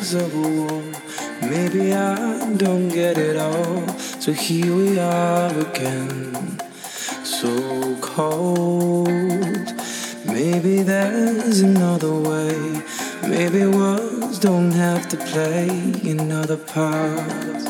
wings of a war. Maybe I don't get it all. So here we are again, so cold. Maybe there's another way. Maybe words don't have to play another part.